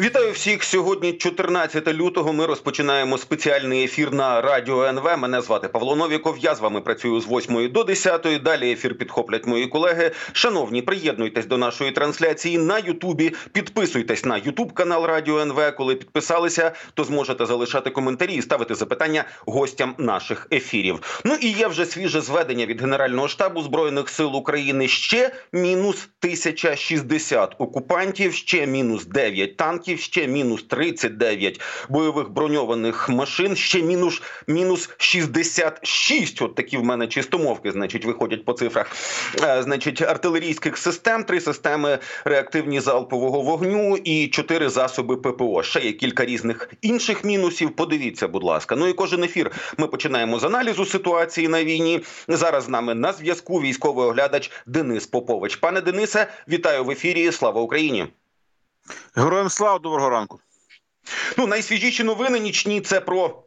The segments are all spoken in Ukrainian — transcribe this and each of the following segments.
Вітаю всіх сьогодні, 14 лютого. Ми розпочинаємо спеціальний ефір на радіо НВ. Мене звати Павло Новіков. Я з вами працюю з 8 до 10. Далі ефір підхоплять мої колеги. Шановні, приєднуйтесь до нашої трансляції на Ютубі. Підписуйтесь на Ютуб канал Радіо НВ. Коли підписалися, то зможете залишати коментарі і ставити запитання гостям наших ефірів. Ну і є вже свіже зведення від Генерального штабу збройних сил України. Ще мінус 1060 окупантів, ще мінус 9 танків танків, ще мінус 39 бойових броньованих машин, ще мінус мінус 66. От такі в мене чистомовки, значить, виходять по цифрах. Е, значить, артилерійських систем, три системи реактивні залпового вогню і чотири засоби ППО. Ще є кілька різних інших мінусів. Подивіться, будь ласка. Ну і кожен ефір ми починаємо з аналізу ситуації на війні. Зараз з нами на зв'язку військовий оглядач Денис Попович. Пане Денисе, вітаю в ефірі. Слава Україні. Героям слава доброго ранку. Ну найсвіжіші новини нічні це про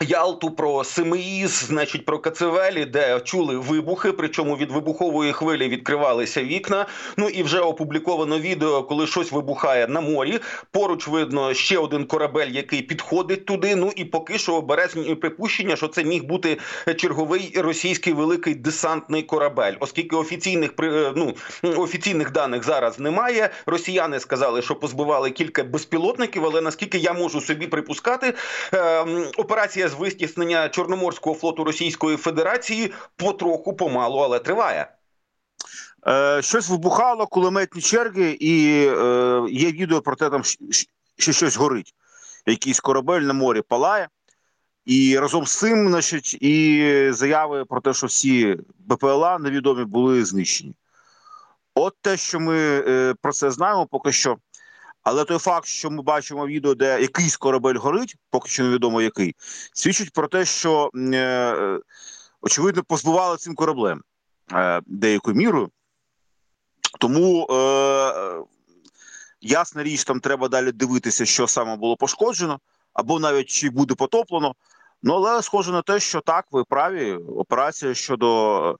Ялту про Семиїз, значить про Кацевелі, де чули вибухи. Причому від вибухової хвилі відкривалися вікна. Ну і вже опубліковано відео, коли щось вибухає на морі. Поруч видно ще один корабель, який підходить туди. Ну і поки що обережні припущення, що це міг бути черговий російський великий десантний корабель, оскільки офіційних е, ну, офіційних даних зараз немає. Росіяни сказали, що позбивали кілька безпілотників, але наскільки я можу собі припускати, ем, операція з витіснення Чорноморського флоту Російської Федерації потроху помалу, але триває. Е, Щось вибухало, кулеметні черги, і е, є відео про те, там що щось горить. Якийсь корабель на морі палає. І разом з цим, значить, і заяви про те, що всі БПЛА невідомі були знищені. От те, що ми е, про це знаємо, поки що але той факт, що ми бачимо відео, де якийсь корабель горить, поки що невідомо який, свідчить про те, що е, очевидно позбували цим кораблем е, деякою мірою. Тому е, ясна річ, там треба далі дивитися, що саме було пошкоджено, або навіть чи буде потоплено. Ну але схоже на те, що так, ви праві. Операція щодо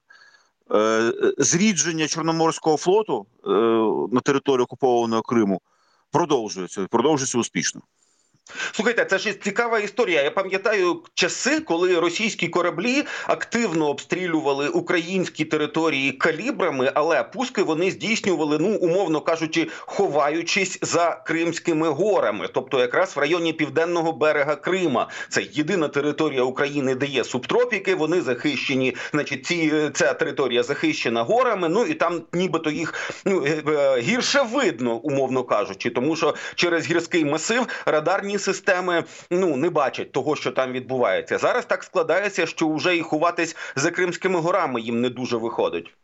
е, зрідження Чорноморського флоту е, на території окупованого Криму продовжується, продовжується успішно. Слухайте, це ж цікава історія. Я пам'ятаю часи, коли російські кораблі активно обстрілювали українські території калібрами, але пуски вони здійснювали, ну умовно кажучи, ховаючись за Кримськими горами, тобто якраз в районі південного берега Крима. Це єдина територія України, де є субтропіки. Вони захищені. Значить, ці ця територія захищена горами. Ну і там, нібито їх ну е, е, гірше видно, умовно кажучи, тому що через гірський масив радарні системи ну не бачать того, що там відбувається. Зараз так складається, що вже і ховатись за Кримськими горами їм не дуже виходить.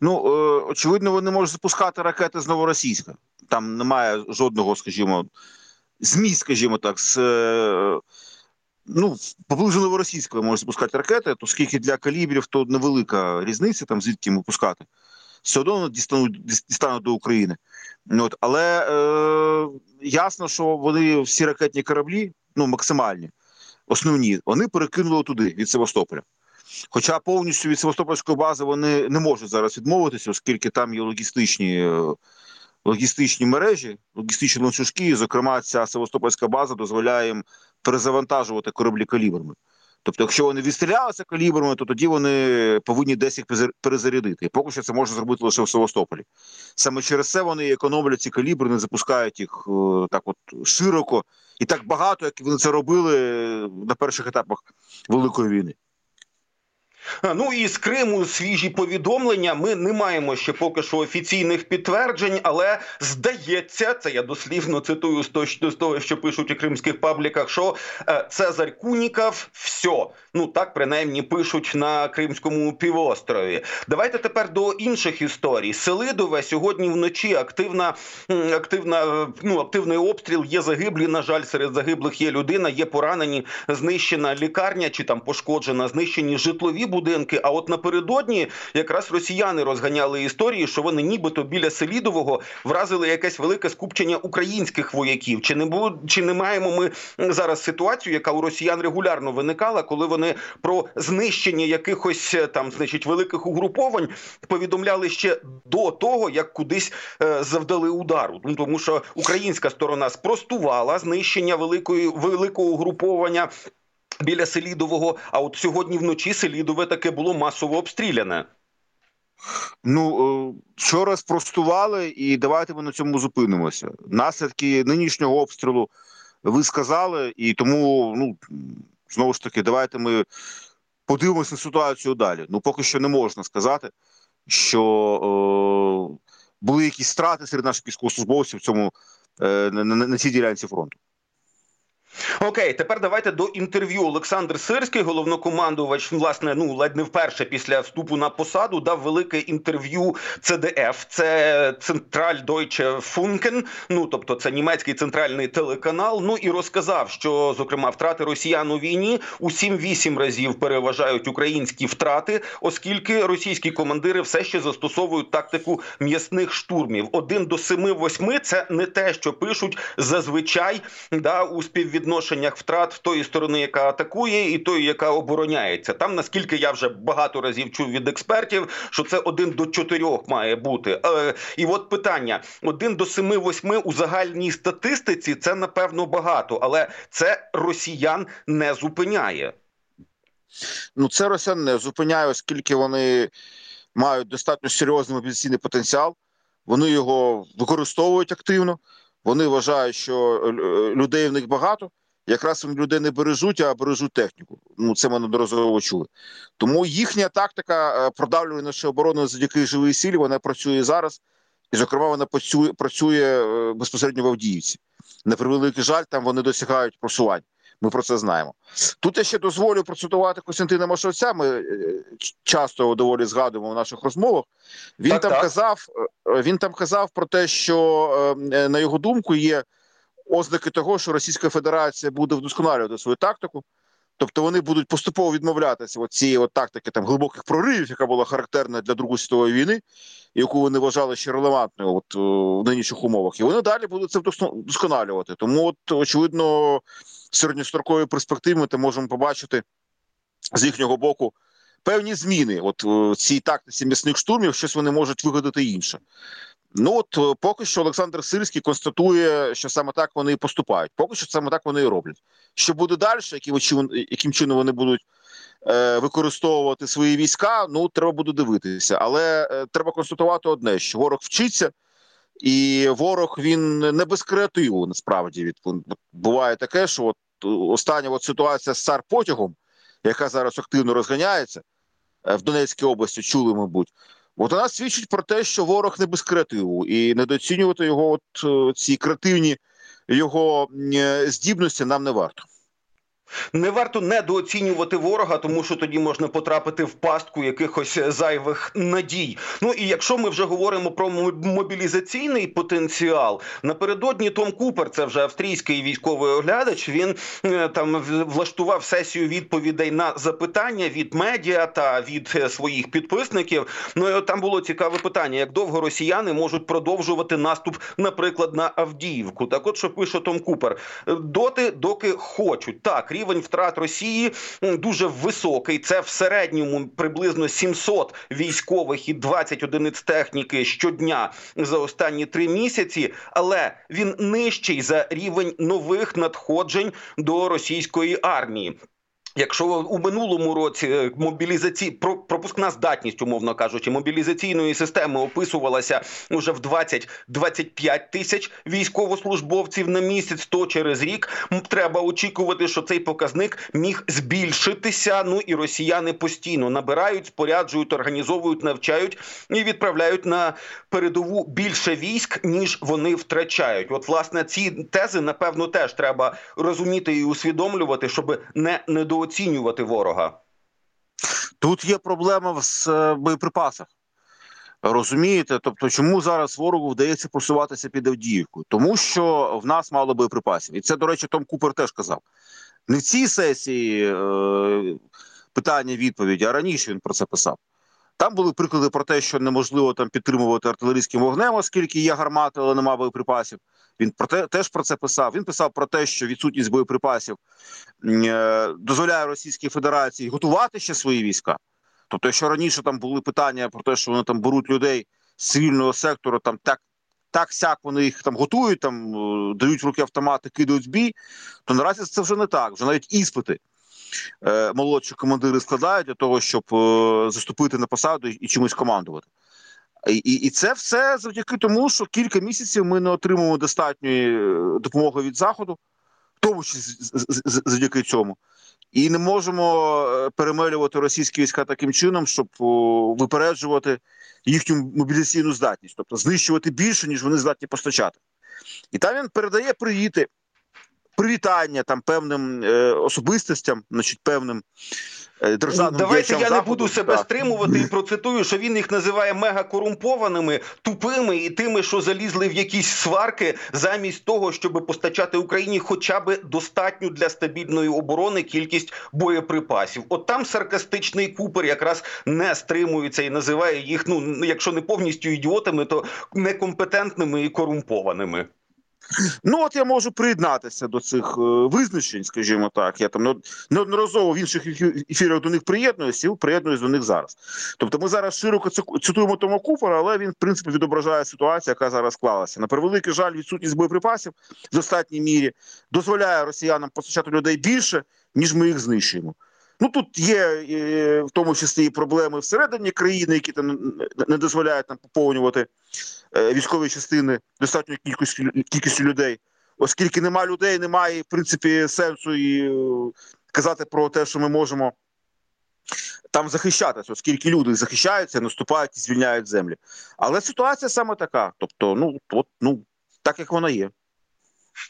Ну е, очевидно, вони можуть запускати ракети з новоросійська. Там немає жодного, скажімо, змі, скажімо так, з е, ну поблизу новоросійського можуть запускати ракети, оскільки для калібрів то невелика різниця, там звідки їм випускати. Все одно дістануть дістануть до України. От, Але е, ясно, що вони всі ракетні кораблі, ну максимальні, основні, вони перекинули туди від Севастополя. Хоча повністю від Севастопольської бази вони не можуть зараз відмовитися, оскільки там є логістичні е, логістичні мережі, логістичні ланцюжки. Зокрема, ця Севастопольська база дозволяє їм перезавантажувати кораблі калібрами. Тобто, якщо вони відстрілялися калібрами, то тоді вони повинні десь їх перезарядити. І поки що це можна зробити лише в Севастополі. Саме через це вони економлять ці калібри, не запускають їх е, так, от широко і так багато, як вони це робили на перших етапах Великої війни. Ну і з Криму свіжі повідомлення. Ми не маємо ще поки що офіційних підтверджень, але здається, це я дослівно цитую з того, що пишуть у кримських пабліках. Що е, Цезарь Куніков все. Ну так принаймні пишуть на Кримському півострові. Давайте тепер до інших історій. Селидове сьогодні вночі активна, активна, ну активний обстріл. Є загиблі. На жаль, серед загиблих є людина, є поранені, знищена лікарня чи там пошкоджена, знищені житлові будинки. А от напередодні якраз росіяни розганяли історії, що вони нібито біля Селідового вразили якесь велике скупчення українських вояків. Чи не було чи не маємо ми зараз ситуацію, яка у росіян регулярно виникала, коли вони про знищення якихось е, там, значить, великих угруповань повідомляли ще до того, як кудись е, завдали удару. Ну тому що українська сторона спростувала знищення великої великого угруповання. Біля Селідового, а от сьогодні вночі Селідове таке було масово обстріляне. Ну вчора спростували, і давайте ми на цьому зупинимося. Наслідки нинішнього обстрілу ви сказали, і тому ну знову ж таки, давайте ми подивимося на ситуацію далі. Ну поки що не можна сказати, що е, були якісь страти серед наших військовослужбовців в цьому е, на, на, на цій ділянці фронту. Окей, тепер давайте до інтерв'ю. Олександр Сирський, головнокомандувач, власне, ну ледь не вперше після вступу на посаду, дав велике інтерв'ю ЦДФ. Це Централь Deutsche Funken, ну тобто це німецький центральний телеканал. Ну і розказав, що зокрема втрати росіян у війні у 7-8 разів переважають українські втрати, оскільки російські командири все ще застосовують тактику м'ясних штурмів. Один до 7-8 – це не те, що пишуть зазвичай да у співвідношенні співвідношеннях втрат тої сторони, яка атакує, і тої, яка обороняється. Там наскільки я вже багато разів чув від експертів, що це один до чотирьох має бути. Е, і от питання: один до семи-восьми у загальній статистиці це напевно багато, але це росіян не зупиняє. Ну це росіян не зупиняє, оскільки вони мають достатньо серйозний мобілізаційний потенціал. Вони його використовують активно. Вони вважають, що е, людей в них багато. Якраз вони людей не бережуть, а бережуть техніку. Ну це ми неодноразово чули. Тому їхня тактика е, продавлювання нашої оборони завдяки живій силі. Вона працює зараз, і зокрема вона працює працює е, безпосередньо в Авдіївці. На превеликий жаль, там вони досягають просувань. Ми про це знаємо. Тут я ще дозволю процитувати Костянтина Машовця. Ми е, часто його доволі згадуємо в наших розмовах. Він так, там так. казав, е, він там казав про те, що е, на його думку є ознаки того, що Російська Федерація буде вдосконалювати свою тактику. Тобто вони будуть поступово відмовлятися від цієї от тактики там глибоких проривів, яка була характерна для Другої світової війни, яку вони вважали ще релевантною от в нинішніх умовах, і вони далі будуть це вдосконалювати. Тому, от очевидно, середньостроковій перспективи ми можемо побачити з їхнього боку певні зміни. От в цій тактиці м'ясних штурмів щось вони можуть вигадати інше. Ну от е, поки що Олександр Сирський констатує, що саме так вони і поступають. Поки що саме так вони і роблять. Що буде далі, яким, яким чином вони будуть е, використовувати свої війська? Ну треба буде дивитися, але е, треба констатувати одне: що ворог вчиться, і ворог він не без креативу. Насправді від буває таке, що от остання от ситуація з цар потягом, яка зараз активно розганяється е, в Донецькій області, чули, мабуть. От вона свідчить про те, що ворог не без креативу, і недооцінювати його, от е, ці креативні його е, здібності нам не варто. Не варто недооцінювати ворога, тому що тоді можна потрапити в пастку якихось зайвих надій. Ну і якщо ми вже говоримо про мобілізаційний потенціал, напередодні Том Купер, це вже австрійський військовий оглядач. Він е, там влаштував сесію відповідей на запитання від медіа та від е, своїх підписників. Ну і там було цікаве питання: як довго росіяни можуть продовжувати наступ, наприклад, на Авдіївку? Так, от що пише Том Купер, доти, доки хочуть так рівень втрат Росії дуже високий. Це в середньому приблизно 700 військових і 20 одиниць техніки щодня за останні три місяці, але він нижчий за рівень нових надходжень до російської армії. Якщо у минулому році е, мобілізації пропускна здатність, умовно кажучи, мобілізаційної системи описувалася вже в 20-25 тисяч військовослужбовців на місяць, то через рік треба очікувати, що цей показник міг збільшитися. Ну і росіяни постійно набирають, споряджують, організовують, навчають і відправляють на передову більше військ, ніж вони втрачають. От, власне, ці тези напевно теж треба розуміти і усвідомлювати, щоб не недооцінювати недооцінювати ворога? Тут є проблема в е, боєприпасах. Розумієте, тобто, чому зараз ворогу вдається просуватися під Авдіївку? Тому що в нас мало боєприпасів. І це, до речі, Том Купер теж казав. Не в цій сесії е, питання відповіді. А раніше він про це писав. Там були приклади про те, що неможливо там підтримувати артилерійським вогнем, оскільки є гармати, але немає боєприпасів. Він про те теж про це писав. Він писав про те, що відсутність боєприпасів е, дозволяє Російській Федерації готувати ще свої війська. Тобто, якщо раніше там були питання про те, що вони там беруть людей з цивільного сектору, там так так сяк вони їх там готують, там е, дають в руки автомати, кидають в бій, то наразі це вже не так. Вже навіть іспити е, молодші командири складають для того, щоб е, заступити на посаду і чимось командувати. І, і це все завдяки тому, що кілька місяців ми не отримуємо достатньої е, допомоги від заходу, в тому числі завдяки цьому, і не можемо е, перемелювати російські війська таким чином, щоб випереджувати їхню мобілізаційну здатність, тобто знищувати більше, ніж вони здатні постачати. І там він передає привіти, привітання там певним е, особистостям, значить, певним державним Давайте я заходу, не буду себе стримувати і процитую, що він їх називає мегакорумпованими, тупими і тими, що залізли в якісь сварки, замість того, щоб постачати Україні хоча б достатню для стабільної оборони кількість боєприпасів. От там саркастичний купер якраз не стримується і називає їх, ну якщо не повністю ідіотами, то некомпетентними і корумпованими. Ну от я можу приєднатися до цих е, визначень, скажімо так. Я там неодноразово в інших ефірах до них приєднуюся і приєднуюсь до них зараз. Тобто, ми зараз широко цитуємо Тома Купера, але він в принципі відображає ситуацію, яка зараз склалася. На превеликий жаль, відсутність боєприпасів в достатній мірі дозволяє росіянам постачати людей більше, ніж ми їх знищуємо. Ну тут є е, в тому числі і проблеми всередині країни, які там не дозволяють нам поповнювати е, військові частини достатньою кількістю кількістю людей, оскільки немає людей, немає в принципі сенсу і е, казати про те, що ми можемо. Там захищатися, оскільки люди захищаються, наступають і звільняють землі. Але ситуація саме така. Тобто, ну от ну так як вона є.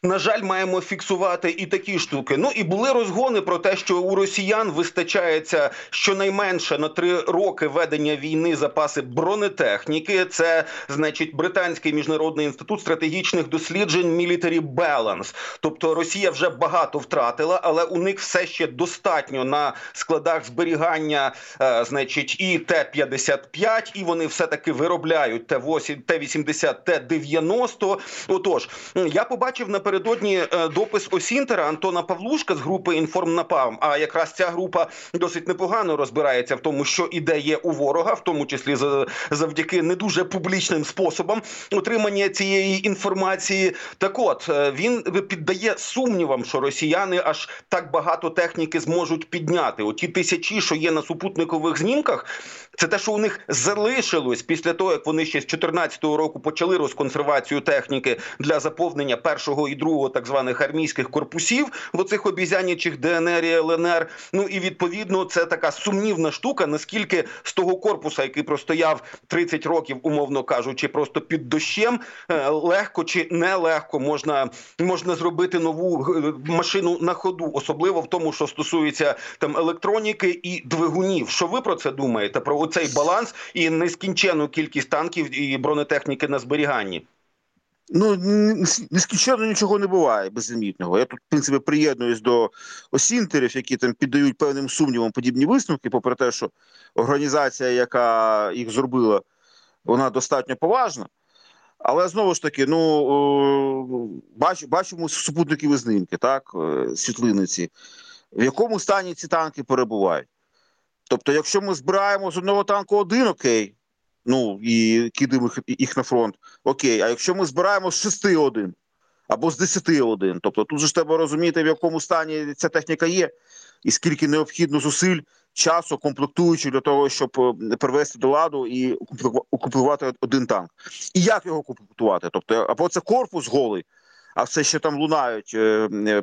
На жаль, маємо фіксувати і такі штуки. Ну і були розгони про те, що у росіян вистачається щонайменше на три роки ведення війни запаси бронетехніки. Це значить британський міжнародний інститут стратегічних досліджень Military Balance. Тобто Росія вже багато втратила, але у них все ще достатньо на складах зберігання, е, значить, і Т-55, і вони все таки виробляють Т-8, Т-80, Т-90. Отож, я побачив напередодні е, допис Осінтера Антона Павлушка з групи «Інформнапалм», А якраз ця група досить непогано розбирається в тому, що ідея у ворога, в тому числі завдяки не дуже публічним способам отримання цієї інформації. Так, от е, він піддає сумнівам, що росіяни аж так багато техніки зможуть підняти. Оті тисячі, що є на супутникових знімках, це те, що у них залишилось після того, як вони ще з 2014 року почали розконсервацію техніки для заповнення першого і другого так званих армійських корпусів в оцих обізянячих ДНР і ЛНР. Ну і відповідно це така сумнівна штука. Наскільки з того корпуса, який простояв 30 років, умовно кажучи, просто під дощем, е, легко чи нелегко можна можна зробити нову е, машину на ходу, особливо в тому, що стосується там електроніки і двигунів. Що ви про це думаєте? Про оцей баланс і нескінченну кількість танків і бронетехніки на зберіганні? Ну нескінченно нічого не буває безлімітного. Я тут в принципі приєднуюсь до осінтерів, які там піддають певним сумнівам подібні висновки, попри те, що організація, яка їх зробила, вона достатньо поважна. Але знову ж таки, ну бач, бачимо супутникові знімки, так, е, світлиниці, в якому стані ці танки перебувають. Тобто, якщо ми збираємо з одного танку один, окей, ну і кидаємо їх на фронт. Окей, а якщо ми збираємо з 6 один або з 10 один, тобто тут же ж треба розуміти, в якому стані ця техніка є, і скільки необхідно зусиль часу комплектуючи для того, щоб е, привести до ладу і укомплектувати один танк. І як його комплектувати? Тобто, або це корпус голий, а все ще там лунають е, е,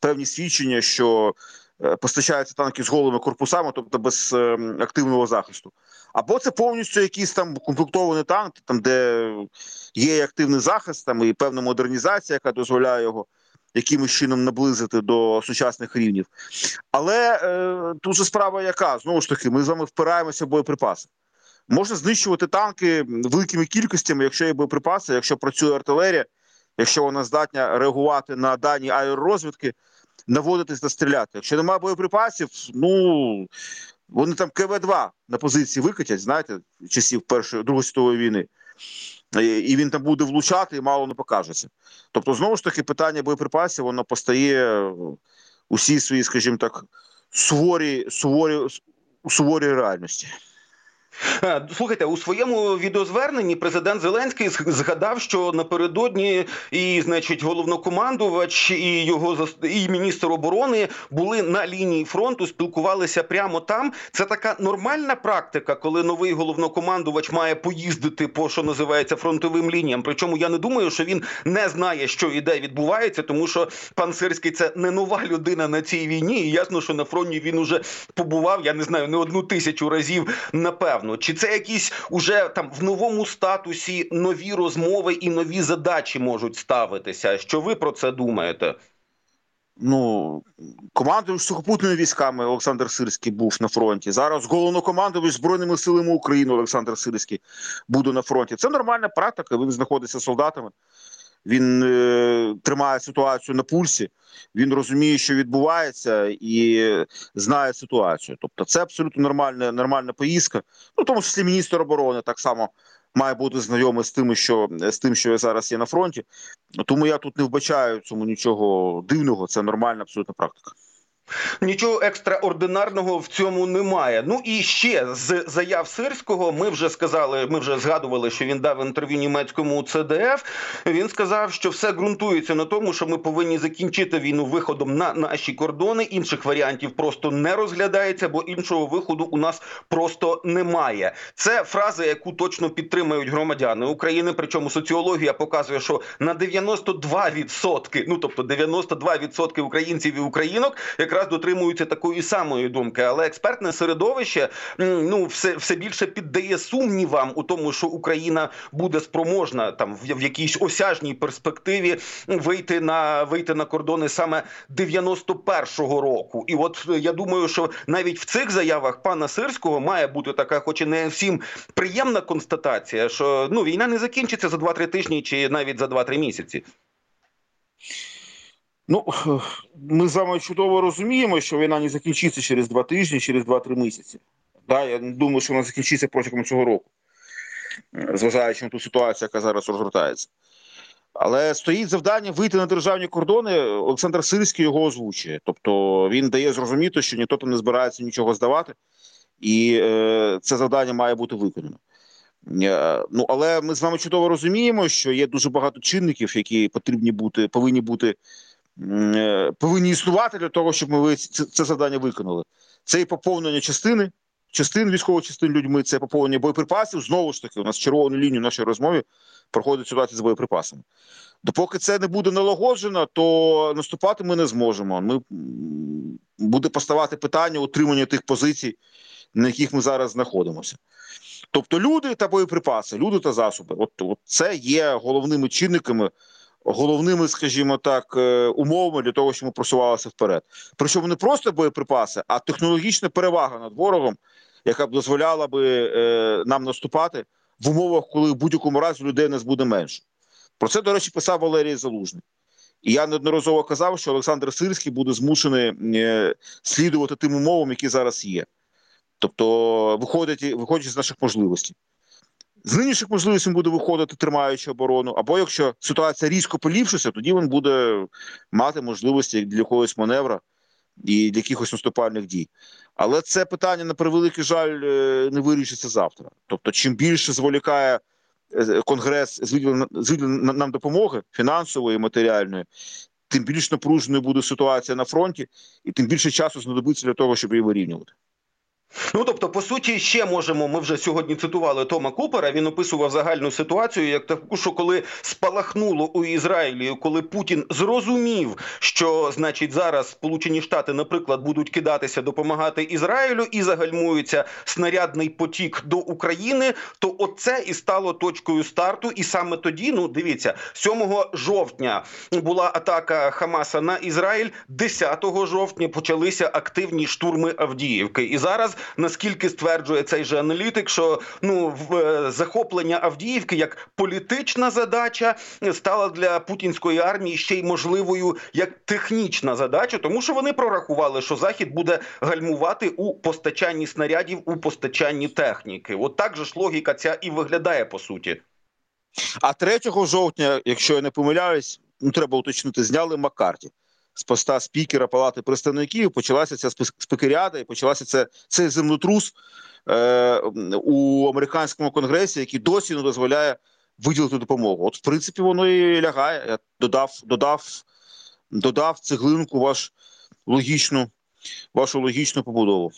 певні свідчення, що постачаються танки з голими корпусами, тобто без е, активного захисту. Або це повністю якийсь там комплектований танк, там де є активний захист, там і певна модернізація, яка дозволяє його якимось чином наблизити до сучасних рівнів. Але е, тут же справа, яка знову ж таки, ми з вами впираємося в боєприпаси. Можна знищувати танки великими кількостями, якщо є боєприпаси, якщо працює артилерія, якщо вона здатна реагувати на дані аеророзвідки, наводитись та стріляти. Якщо немає боєприпасів, ну вони там КВ-2 на позиції викатять, знаєте, часів Першої Другої світової війни. І він там буде влучати і мало не покажеться. Тобто, знову ж таки, питання боєприпасів воно постає усі свої, скажімо так, суворі, суворі, суворі реальності. Е, слухайте, у своєму відеозверненні президент Зеленський згадав, що напередодні і, значить, головнокомандувач і його і міністр оборони були на лінії фронту, спілкувалися прямо там. Це така нормальна практика, коли новий головнокомандувач має поїздити по що називається фронтовим лініям. Причому я не думаю, що він не знає, що і де відбувається, тому що пан Сирський це не нова людина на цій війні. І ясно, що на фронті він уже побував. Я не знаю, не одну тисячу разів напевно напевно, чи це якісь уже там в новому статусі нові розмови і нові задачі можуть ставитися? Що ви про це думаєте? Ну, командуючий сухопутними військами Олександр Сирський був на фронті. Зараз головнокомандувач збройними силами України Олександр Сирський буде на фронті. Це нормальна практика. Він знаходиться солдатами він е, тримає ситуацію на пульсі, він розуміє, що відбувається, і знає ситуацію. Тобто, це абсолютно нормальна нормальна поїздка. Ну тому числі міністр оборони так само має бути знайомий з тим, що з тим, що зараз є на фронті. Тому я тут не вбачаю цьому нічого дивного. Це нормальна абсолютна практика. Нічого екстраординарного в цьому немає. Ну і ще з заяв сирського. Ми вже сказали, ми вже згадували, що він дав інтерв'ю німецькому ЦДФ. Він сказав, що все ґрунтується на тому, що ми повинні закінчити війну виходом на наші кордони. Інших варіантів просто не розглядається, бо іншого виходу у нас просто немає. Це фраза, яку точно підтримують громадяни України. Причому соціологія показує, що на 92%, ну тобто 92% українців і українок, якраз якраз дотримуються такої самої думки. Але експертне середовище ну все все більше піддає сумнівам у тому, що Україна буде спроможна там в, якійсь осяжній перспективі вийти на вийти на кордони саме 91-го року. І от я думаю, що навіть в цих заявах пана Сирського має бути така, хоч і не всім приємна констатація, що ну війна не закінчиться за 2-3 тижні чи навіть за 2-3 місяці. Ну ми з вами чудово розуміємо, що війна не закінчиться через два тижні, через два-три місяці. Да, Я думаю, що вона закінчиться протягом цього року, зважаючи на ту ситуацію, яка зараз розгортається. Але стоїть завдання вийти на державні кордони. Олександр Сирський його озвучує. Тобто він дає зрозуміти, що ніхто там не збирається нічого здавати, і е, це завдання має бути виконано. Е, ну але ми з вами чудово розуміємо, що є дуже багато чинників, які потрібні бути, повинні бути повинні існувати для того, щоб ми це, це завдання виконали. Це і поповнення частини, частин військових частин людьми, це поповнення боєприпасів. Знову ж таки, у нас червону лінію в нашій розмові проходить ситуація з боєприпасами. Допоки це не буде налагоджено, то наступати ми не зможемо. Ми буде поставати питання утримання тих позицій, на яких ми зараз знаходимося. Тобто люди та боєприпаси, люди та засоби, от, от це є головними чинниками головними, скажімо так, е, умовами для того, щоб ми просувалися вперед. Причому не просто боєприпаси, а технологічна перевага над ворогом, яка б дозволяла би е, нам наступати в умовах, коли в будь-якому разі людей нас буде менше. Про це, до речі, писав Валерій Залужний. І я неодноразово казав, що Олександр Сирський буде змушений е, слідувати тим умовам, які зараз є. Тобто, виходять, виходять з наших можливостей. З нинішніх можливостей буде виходити, тримаючи оборону. Або якщо ситуація різко поліпшиться, тоді він буде мати можливості для якогось маневра і для якихось наступальних дій. Але це питання на превеликий жаль е, не вирішиться завтра. Тобто, чим більше зволікає е, конгрес з виділення нам допомоги фінансової матеріальної, тим більш напруженою буде ситуація на фронті, і тим більше часу знадобиться для того, щоб її вирівнювати. Ну тобто, по суті, ще можемо. Ми вже сьогодні цитували Тома Купера. Він описував загальну ситуацію, як таку, що коли спалахнуло у Ізраїлі, коли Путін зрозумів, що значить зараз Сполучені Штати, наприклад, будуть кидатися допомагати Ізраїлю і загальмується снарядний потік до України, то оце і стало точкою старту. І саме тоді, ну дивіться, 7 жовтня була атака Хамаса на Ізраїль, 10 жовтня почалися активні штурми Авдіївки, і зараз наскільки стверджує цей же аналітик, що ну е, захоплення Авдіївки як політична задача стала для путінської армії ще й можливою як технічна задача, тому що вони прорахували, що захід буде гальмувати у постачанні снарядів, у постачанні техніки. От так же ж логіка ця і виглядає по суті. А 3 жовтня, якщо я не помиляюсь, ну треба уточнити, зняли Маккарті з поста спікера Палати представників. Почалася ця спікеріада і почалася це, цей землетрус е, у американському конгресі, який досі не дозволяє виділити допомогу. От, в принципі, воно і лягає. Я додав, додав, додав цеглинку ваш логічну, вашу логічну побудову.